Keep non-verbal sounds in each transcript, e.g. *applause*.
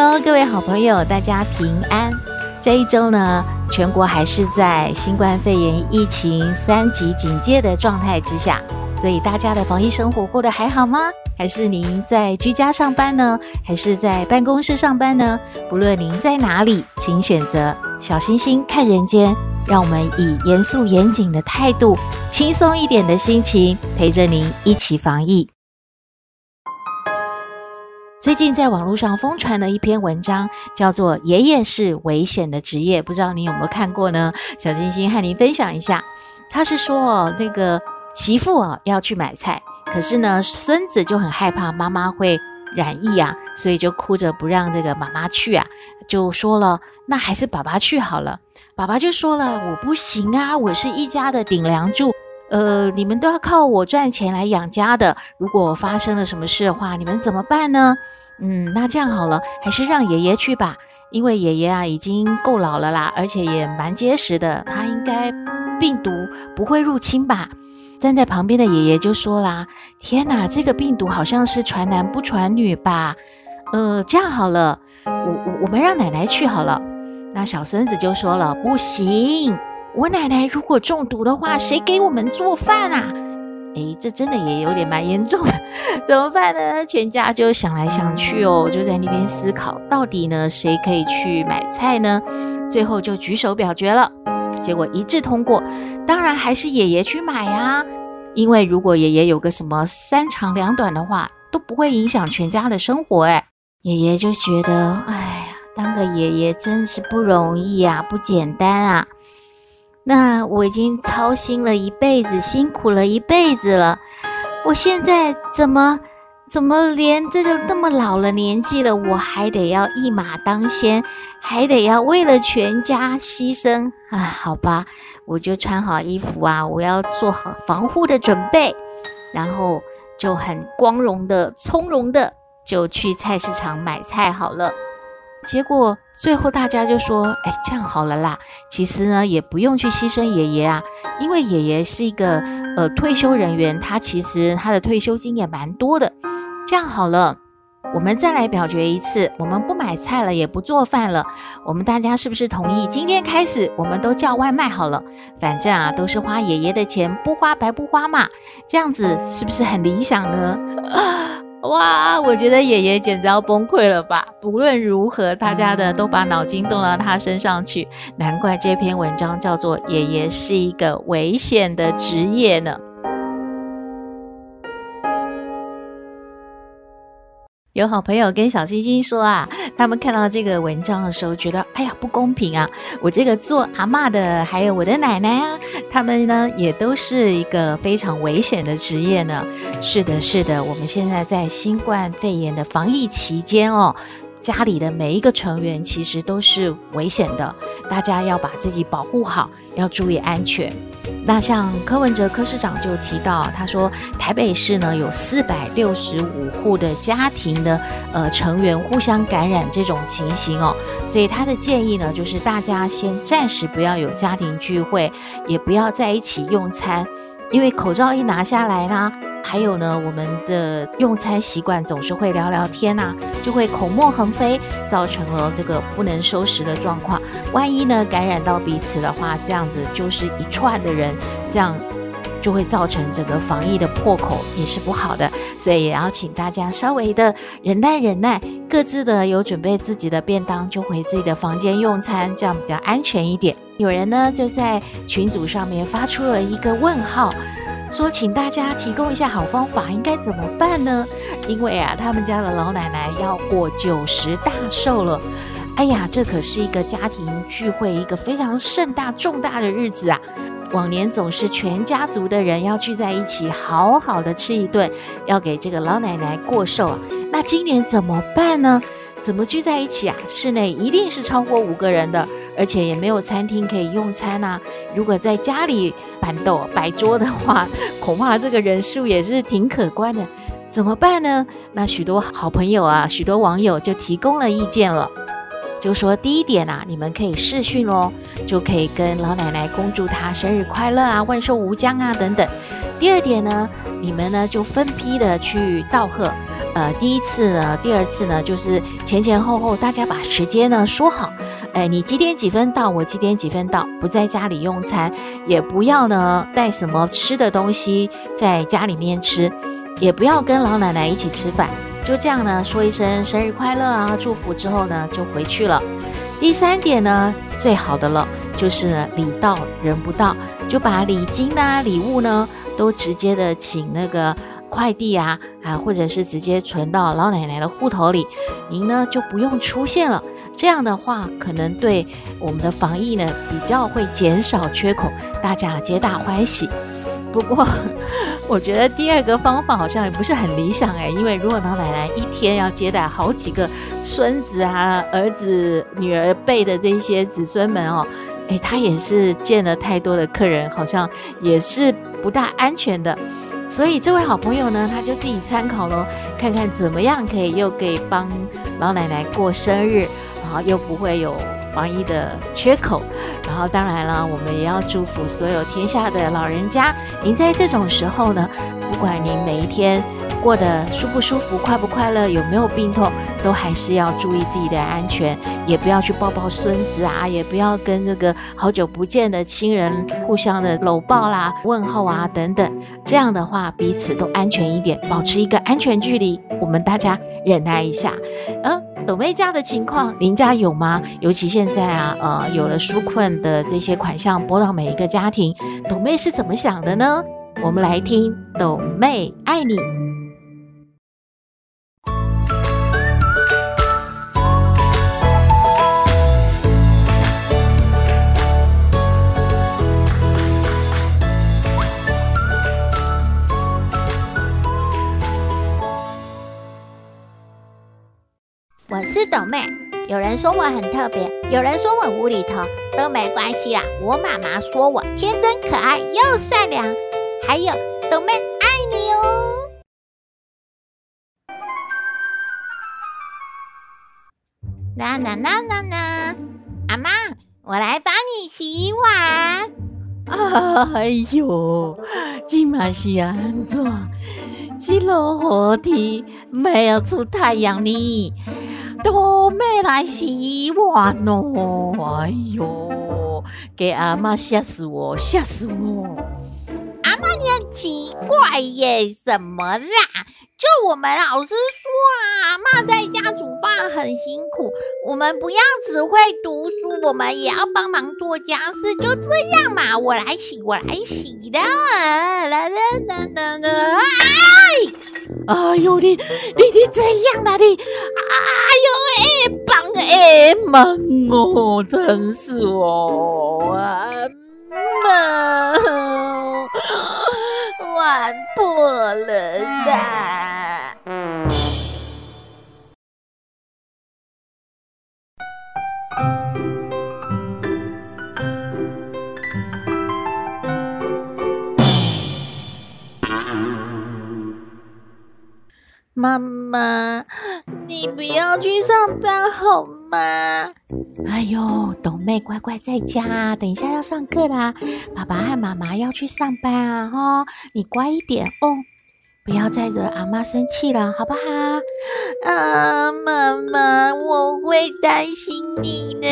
Hello，各位好朋友，大家平安。这一周呢，全国还是在新冠肺炎疫情三级警戒的状态之下，所以大家的防疫生活过得还好吗？还是您在居家上班呢？还是在办公室上班呢？不论您在哪里，请选择小星星看人间，让我们以严肃严谨的态度，轻松一点的心情，陪着您一起防疫。最近在网络上疯传的一篇文章，叫做《爷爷是危险的职业》，不知道你有没有看过呢？小星星和您分享一下。他是说哦，那个媳妇啊要去买菜，可是呢孙子就很害怕妈妈会染疫啊，所以就哭着不让这个妈妈去啊，就说了，那还是爸爸去好了。爸爸就说了，我不行啊，我是一家的顶梁柱。呃，你们都要靠我赚钱来养家的。如果发生了什么事的话，你们怎么办呢？嗯，那这样好了，还是让爷爷去吧，因为爷爷啊已经够老了啦，而且也蛮结实的，他应该病毒不会入侵吧。站在旁边的爷爷就说啦：“天哪，这个病毒好像是传男不传女吧？呃，这样好了，我我我们让奶奶去好了。”那小孙子就说了：“不行。”我奶奶如果中毒的话，谁给我们做饭啊？诶，这真的也有点蛮严重的，*laughs* 怎么办呢？全家就想来想去哦，就在那边思考，到底呢谁可以去买菜呢？最后就举手表决了，结果一致通过，当然还是爷爷去买啊，因为如果爷爷有个什么三长两短的话，都不会影响全家的生活。诶，爷爷就觉得，哎呀，当个爷爷真是不容易啊，不简单啊。那我已经操心了一辈子，辛苦了一辈子了，我现在怎么怎么连这个那么老了年纪了，我还得要一马当先，还得要为了全家牺牲啊？好吧，我就穿好衣服啊，我要做好防护的准备，然后就很光荣的、从容的就去菜市场买菜好了。结果最后大家就说：“哎，这样好了啦，其实呢也不用去牺牲爷爷啊，因为爷爷是一个呃退休人员，他其实他的退休金也蛮多的。这样好了，我们再来表决一次，我们不买菜了，也不做饭了，我们大家是不是同意？今天开始我们都叫外卖好了，反正啊都是花爷爷的钱，不花白不花嘛，这样子是不是很理想呢？” *laughs* 哇，我觉得爷爷简直要崩溃了吧！不论如何，大家的都把脑筋动到他身上去，难怪这篇文章叫做《爷爷是一个危险的职业》呢。有好朋友跟小星星说啊，他们看到这个文章的时候，觉得哎呀不公平啊！我这个做蛤蟆的，还有我的奶奶啊，他们呢也都是一个非常危险的职业呢。是的，是的，我们现在在新冠肺炎的防疫期间哦。家里的每一个成员其实都是危险的，大家要把自己保护好，要注意安全。那像柯文哲柯市长就提到，他说台北市呢有四百六十五户的家庭的呃成员互相感染这种情形哦，所以他的建议呢就是大家先暂时不要有家庭聚会，也不要在一起用餐，因为口罩一拿下来啦。还有呢，我们的用餐习惯总是会聊聊天呐、就会口沫横飞，造成了这个不能收拾的状况。万一呢感染到彼此的话，这样子就是一串的人，这样就会造成这个防疫的破口，也是不好的。所以也要请大家稍微的忍耐忍耐，各自的有准备自己的便当，就回自己的房间用餐，这样比较安全一点。有人呢就在群组上面发出了一个问号。说，请大家提供一下好方法，应该怎么办呢？因为啊，他们家的老奶奶要过九十大寿了。哎呀，这可是一个家庭聚会，一个非常盛大重大的日子啊！往年总是全家族的人要聚在一起，好好的吃一顿，要给这个老奶奶过寿啊。那今年怎么办呢？怎么聚在一起啊？室内一定是超过五个人的，而且也没有餐厅可以用餐啊。如果在家里办桌摆桌的话，*laughs* 恐怕这个人数也是挺可观的。怎么办呢？那许多好朋友啊，许多网友就提供了意见了，就说第一点啊，你们可以视讯哦，就可以跟老奶奶恭祝她生日快乐啊，万寿无疆啊等等。第二点呢，你们呢就分批的去道贺，呃，第一次呢，第二次呢，就是前前后后大家把时间呢说好，哎，你几点几分到，我几点几分到，不在家里用餐，也不要呢带什么吃的东西在家里面吃。也不要跟老奶奶一起吃饭，就这样呢，说一声生日快乐啊，祝福之后呢，就回去了。第三点呢，最好的了，就是，礼到人不到，就把礼金啊、礼物呢，都直接的请那个快递啊啊，或者是直接存到老奶奶的户头里，您呢就不用出现了。这样的话，可能对我们的防疫呢，比较会减少缺口，大家皆大欢喜。不过，*laughs* 我觉得第二个方法好像也不是很理想诶，因为如果老奶奶一天要接待好几个孙子啊、儿子、女儿辈的这些子孙们哦，诶，她也是见了太多的客人，好像也是不大安全的。所以这位好朋友呢，他就自己参考咯，看看怎么样可以又可以帮老奶奶过生日，然后又不会有。防疫的缺口，然后当然了，我们也要祝福所有天下的老人家。您在这种时候呢，不管您每一天过得舒不舒服、快不快乐、有没有病痛，都还是要注意自己的安全，也不要去抱抱孙子啊，也不要跟那个好久不见的亲人互相的搂抱啦、问候啊等等。这样的话，彼此都安全一点，保持一个安全距离。我们大家忍耐一下，嗯。抖妹家的情况，您家有吗？尤其现在啊，呃，有了纾困的这些款项拨到每一个家庭，抖妹是怎么想的呢？我们来听抖妹爱你。是斗妹，有人说我很特别，有人说我无厘头，都没关系啦。我妈妈说我天真可爱又善良，还有斗妹爱你哦。啦啦啦啦啦，阿妈，我来帮你洗碗。哎呦，今嘛是安怎？这落雨天没有出太阳呢？都没来洗碗哦！哎呦，给阿妈吓死我，吓死我！阿妈，你很奇怪耶，什么啦？就我们老师说啊，妈在家煮饭很辛苦，我们不要只会读书，我们也要帮忙做家事，就这样嘛。我来洗，我来洗的。来来来来来，哎！哎呦，你你你怎样了你？哎呦，哎，帮哎忙哦，真是哦，妈，碗破了啦！妈妈，你不要去上班好吗？哎呦，董妹乖乖在家，等一下要上课啦。爸爸和妈妈要去上班啊，哈，你乖一点哦，不要再惹阿妈生气了，好不好？啊，妈妈，我会担心你呢，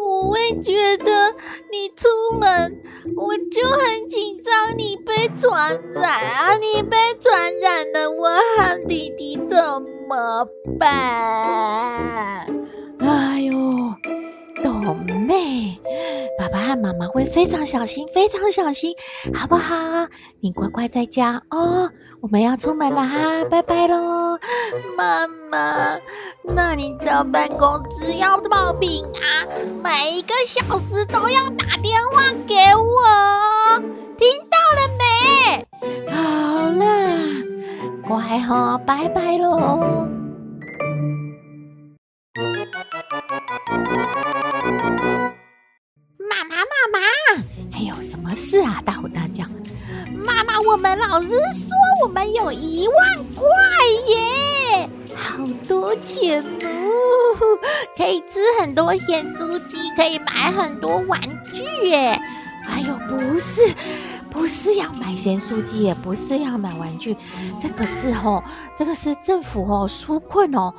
我会觉得你出门。我就很紧张，你被传染啊！你被传染了，我和弟弟怎么办？哎呦，倒霉妹，爸爸和妈妈会非常小心，非常小心，好不好？你乖乖在家哦，我们要出门了哈，拜拜喽，妈妈。那你的办公室要报平安，每一个小时都要打电话给我，听到了没？好了，乖哈，拜拜喽。我们老师说我们有一万块耶，好多钱哦，可以吃很多咸猪鸡，可以买很多玩具耶。哎呦，不是，不是要买咸酥鸡，也不是要买玩具，这个是哦，这个是政府哦纾困哦。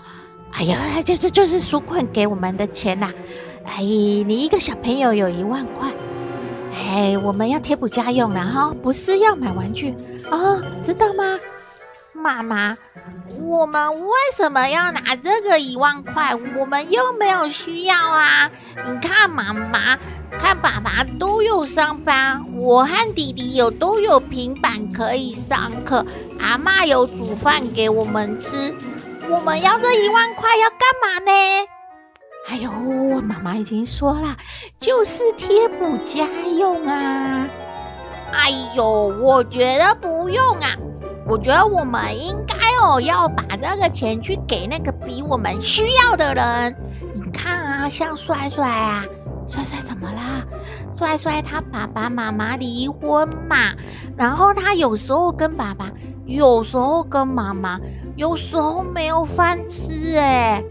哎呀，就是就是纾困给我们的钱呐。哎，你一个小朋友有一万块。哎，我们要贴补家用，然后不是要买玩具哦，知道吗？妈妈，我们为什么要拿这个一万块？我们又没有需要啊！你看妈妈，看爸爸都有上班，我和弟弟有都有平板可以上课，阿嬷有煮饭给我们吃，我们要这一万块要干嘛呢？哎呦，妈妈已经说了，就是贴补家用啊！哎呦，我觉得不用啊，我觉得我们应该哦要把这个钱去给那个比我们需要的人。你看啊，像帅帅啊，帅帅怎么啦？帅帅他爸爸妈妈离婚嘛，然后他有时候跟爸爸，有时候跟妈妈，有时候没有饭吃哎。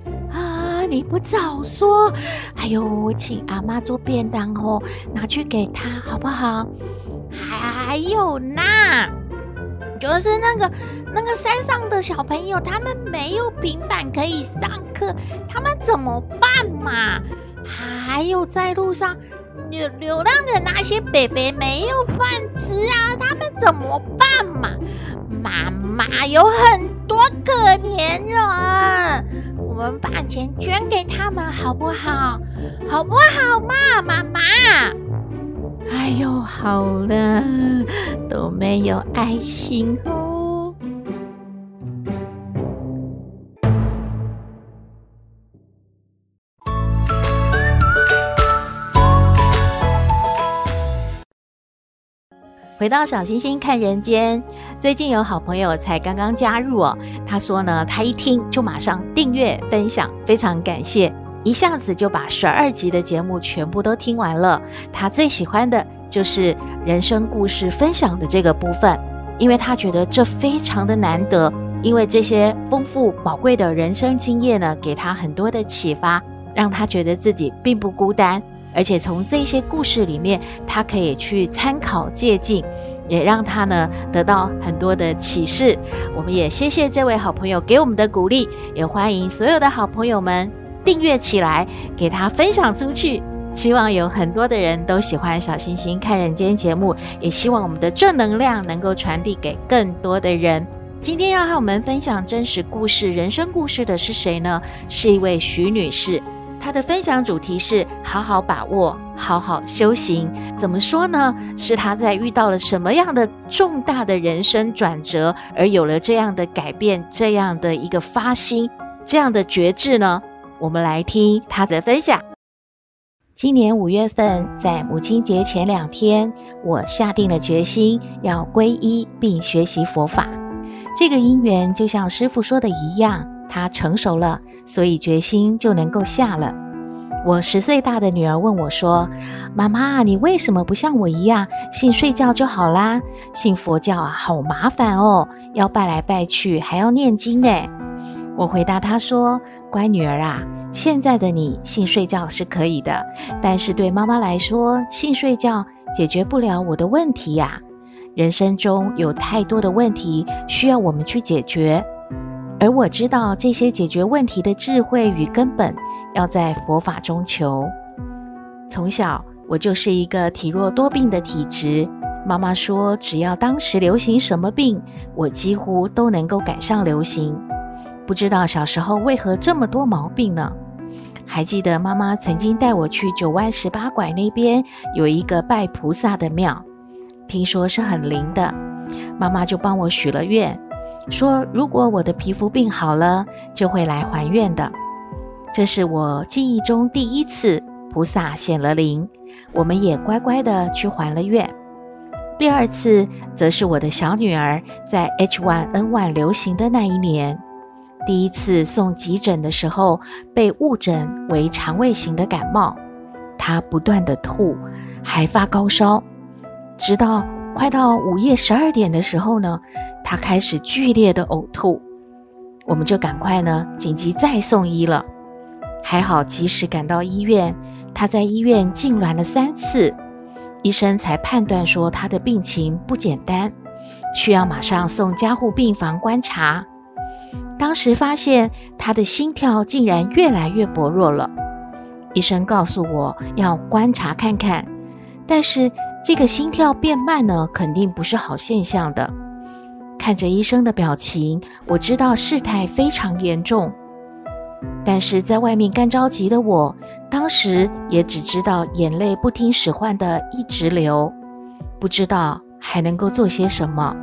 你不早说！哎呦，我请阿妈做便当哦，拿去给他好不好？还有呢，就是那个那个山上的小朋友，他们没有平板可以上课，他们怎么办嘛？还有在路上流流浪的那些北北没有饭吃啊，他们怎么办嘛？妈妈有很多可怜人。我们把钱捐给他们好不好？好不好嘛，妈妈？哎呦，好了，都没有爱心哦。回到小星星看人间，最近有好朋友才刚刚加入哦。他说呢，他一听就马上订阅分享，非常感谢，一下子就把十二集的节目全部都听完了。他最喜欢的就是人生故事分享的这个部分，因为他觉得这非常的难得，因为这些丰富宝贵的人生经验呢，给他很多的启发，让他觉得自己并不孤单。而且从这些故事里面，他可以去参考借鉴，也让他呢得到很多的启示。我们也谢谢这位好朋友给我们的鼓励，也欢迎所有的好朋友们订阅起来，给他分享出去。希望有很多的人都喜欢小星星看人间节目，也希望我们的正能量能够传递给更多的人。今天要和我们分享真实故事、人生故事的是谁呢？是一位徐女士。他的分享主题是好好把握，好好修行。怎么说呢？是他在遇到了什么样的重大的人生转折，而有了这样的改变，这样的一个发心，这样的觉志呢？我们来听他的分享。今年五月份，在母亲节前两天，我下定了决心要皈依并学习佛法。这个因缘就像师父说的一样。他成熟了，所以决心就能够下了。我十岁大的女儿问我说：“妈妈，你为什么不像我一样信睡觉就好啦？信佛教啊，好麻烦哦，要拜来拜去，还要念经呢。”我回答她说：“乖女儿啊，现在的你信睡觉是可以的，但是对妈妈来说，信睡觉解决不了我的问题呀。人生中有太多的问题需要我们去解决。”而我知道这些解决问题的智慧与根本，要在佛法中求。从小我就是一个体弱多病的体质，妈妈说只要当时流行什么病，我几乎都能够赶上流行。不知道小时候为何这么多毛病呢？还记得妈妈曾经带我去九弯十八拐那边有一个拜菩萨的庙，听说是很灵的，妈妈就帮我许了愿。说：“如果我的皮肤病好了，就会来还愿的。”这是我记忆中第一次菩萨显了灵，我们也乖乖的去还了愿。第二次则是我的小女儿在 H1N1 流行的那一年，第一次送急诊的时候被误诊为肠胃型的感冒，她不断的吐，还发高烧。直到快到午夜十二点的时候呢，他开始剧烈的呕吐，我们就赶快呢紧急再送医了。还好及时赶到医院，他在医院痉挛了三次，医生才判断说他的病情不简单，需要马上送加护病房观察。当时发现他的心跳竟然越来越薄弱了，医生告诉我要观察看看，但是这个心跳变慢呢，肯定不是好现象的。看着医生的表情，我知道事态非常严重。但是在外面干着急的我，当时也只知道眼泪不听使唤的一直流，不知道还能够做些什么。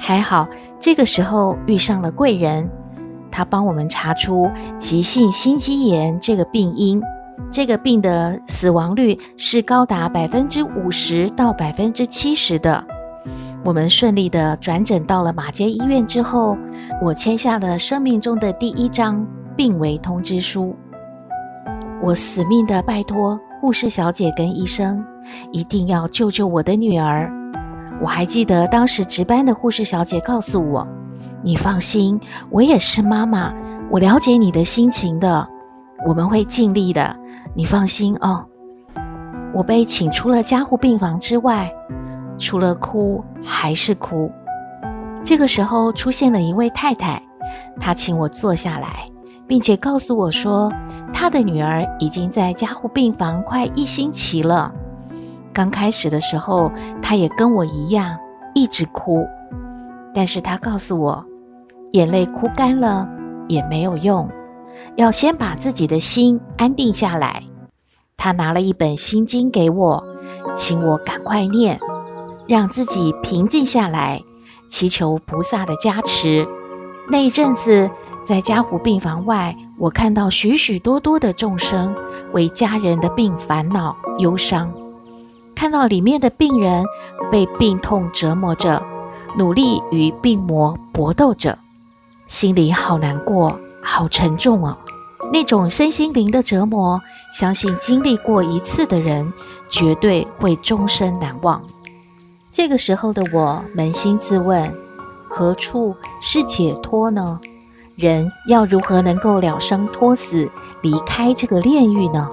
还好这个时候遇上了贵人，他帮我们查出急性心肌炎这个病因，这个病的死亡率是高达百分之五十到百分之七十的。我们顺利的转诊到了马街医院之后，我签下了生命中的第一张。病危通知书，我死命的拜托护士小姐跟医生，一定要救救我的女儿。我还记得当时值班的护士小姐告诉我：“你放心，我也是妈妈，我了解你的心情的，我们会尽力的，你放心哦。”我被请出了加护病房之外，除了哭还是哭。这个时候出现了一位太太，她请我坐下来。并且告诉我说，她的女儿已经在加护病房快一星期了。刚开始的时候，她也跟我一样一直哭，但是她告诉我，眼泪哭干了也没有用，要先把自己的心安定下来。他拿了一本心经给我，请我赶快念，让自己平静下来，祈求菩萨的加持。那一阵子。在加护病房外，我看到许许多多的众生为家人的病烦恼忧伤，看到里面的病人被病痛折磨着，努力与病魔搏斗着，心里好难过，好沉重哦。那种身心灵的折磨，相信经历过一次的人，绝对会终身难忘。这个时候的我扪心自问：何处是解脱呢？人要如何能够了生脱死，离开这个炼狱呢？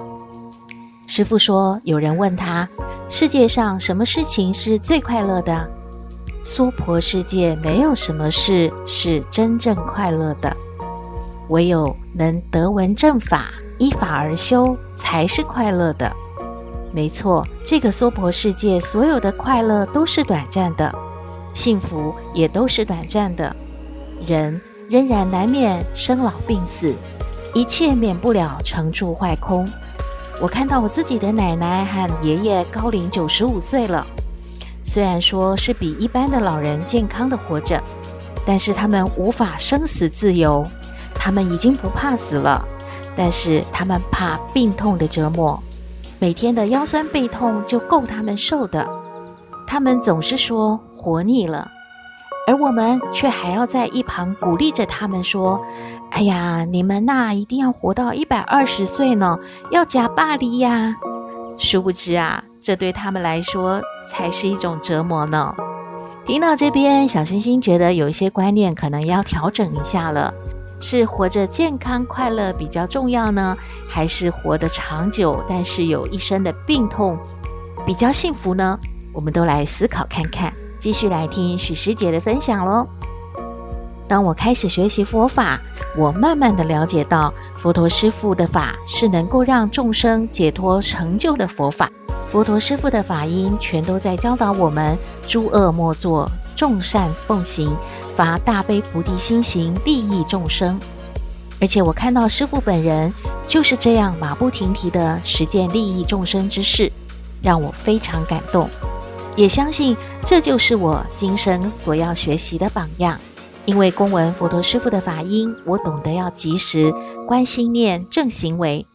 师父说，有人问他，世界上什么事情是最快乐的？娑婆世界没有什么事是真正快乐的，唯有能得闻正法，依法而修，才是快乐的。没错，这个娑婆世界所有的快乐都是短暂的，幸福也都是短暂的，人。仍然难免生老病死，一切免不了成住坏空。我看到我自己的奶奶和爷爷高龄九十五岁了，虽然说是比一般的老人健康的活着，但是他们无法生死自由。他们已经不怕死了，但是他们怕病痛的折磨，每天的腰酸背痛就够他们受的。他们总是说活腻了。而我们却还要在一旁鼓励着他们说：“哎呀，你们呐，一定要活到一百二十岁呢，要呷百二呀！”殊不知啊，这对他们来说才是一种折磨呢。听到这边，小星星觉得有一些观念可能要调整一下了：是活着健康快乐比较重要呢，还是活得长久但是有一身的病痛比较幸福呢？我们都来思考看看。继续来听许师姐的分享喽。当我开始学习佛法，我慢慢的了解到，佛陀师父的法是能够让众生解脱成就的佛法。佛陀师父的法音全都在教导我们：诸恶莫作，众善奉行，发大悲菩提心行，利益众生。而且我看到师父本人就是这样马不停蹄的实践利益众生之事，让我非常感动。也相信这就是我今生所要学习的榜样，因为公闻佛陀师父的法音，我懂得要及时观心念正行为，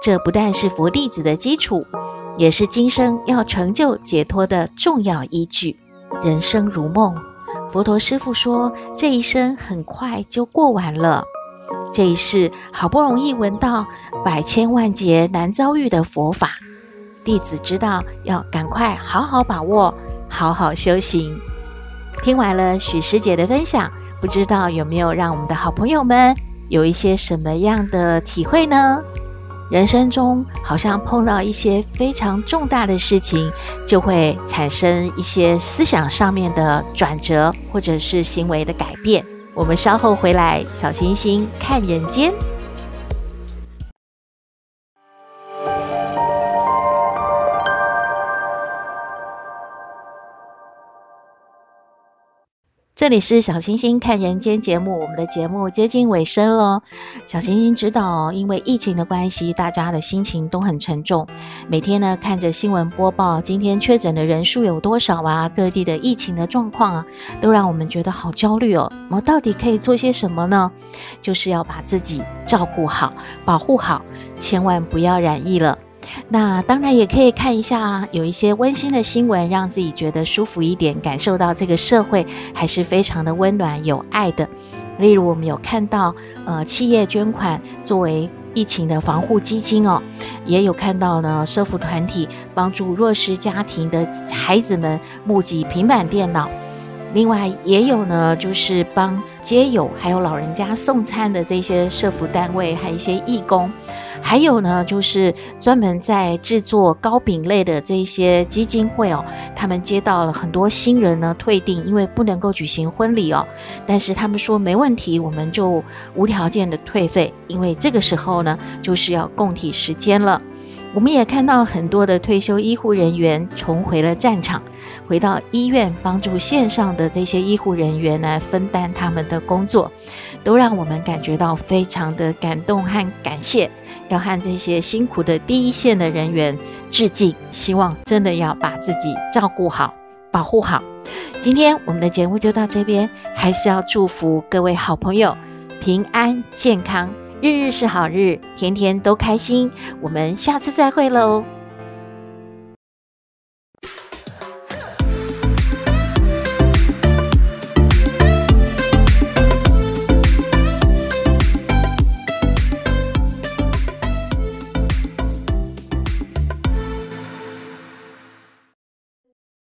这不但是佛弟子的基础，也是今生要成就解脱的重要依据。人生如梦，佛陀师父说，这一生很快就过完了，这一世好不容易闻到百千万劫难遭遇的佛法。弟子知道要赶快好好把握，好好修行。听完了许师姐的分享，不知道有没有让我们的好朋友们有一些什么样的体会呢？人生中好像碰到一些非常重大的事情，就会产生一些思想上面的转折，或者是行为的改变。我们稍后回来，小星星看人间。这里是小星星看人间节目，我们的节目接近尾声了。小星星知道，因为疫情的关系，大家的心情都很沉重。每天呢，看着新闻播报，今天确诊的人数有多少啊？各地的疫情的状况啊，都让我们觉得好焦虑哦。我们到底可以做些什么呢？就是要把自己照顾好，保护好，千万不要染疫了。那当然也可以看一下，有一些温馨的新闻，让自己觉得舒服一点，感受到这个社会还是非常的温暖有爱的。例如，我们有看到，呃，企业捐款作为疫情的防护基金哦，也有看到呢，社福团体帮助弱势家庭的孩子们募集平板电脑。另外，也有呢，就是帮街友还有老人家送餐的这些社福单位，还有一些义工。还有呢，就是专门在制作糕饼类的这些基金会哦，他们接到了很多新人呢退订，因为不能够举行婚礼哦，但是他们说没问题，我们就无条件的退费，因为这个时候呢就是要供体时间了。我们也看到很多的退休医护人员重回了战场，回到医院帮助线上的这些医护人员来分担他们的工作，都让我们感觉到非常的感动和感谢。要和这些辛苦的第一线的人员致敬，希望真的要把自己照顾好、保护好。今天我们的节目就到这边，还是要祝福各位好朋友平安健康，日日是好日，天天都开心。我们下次再会喽。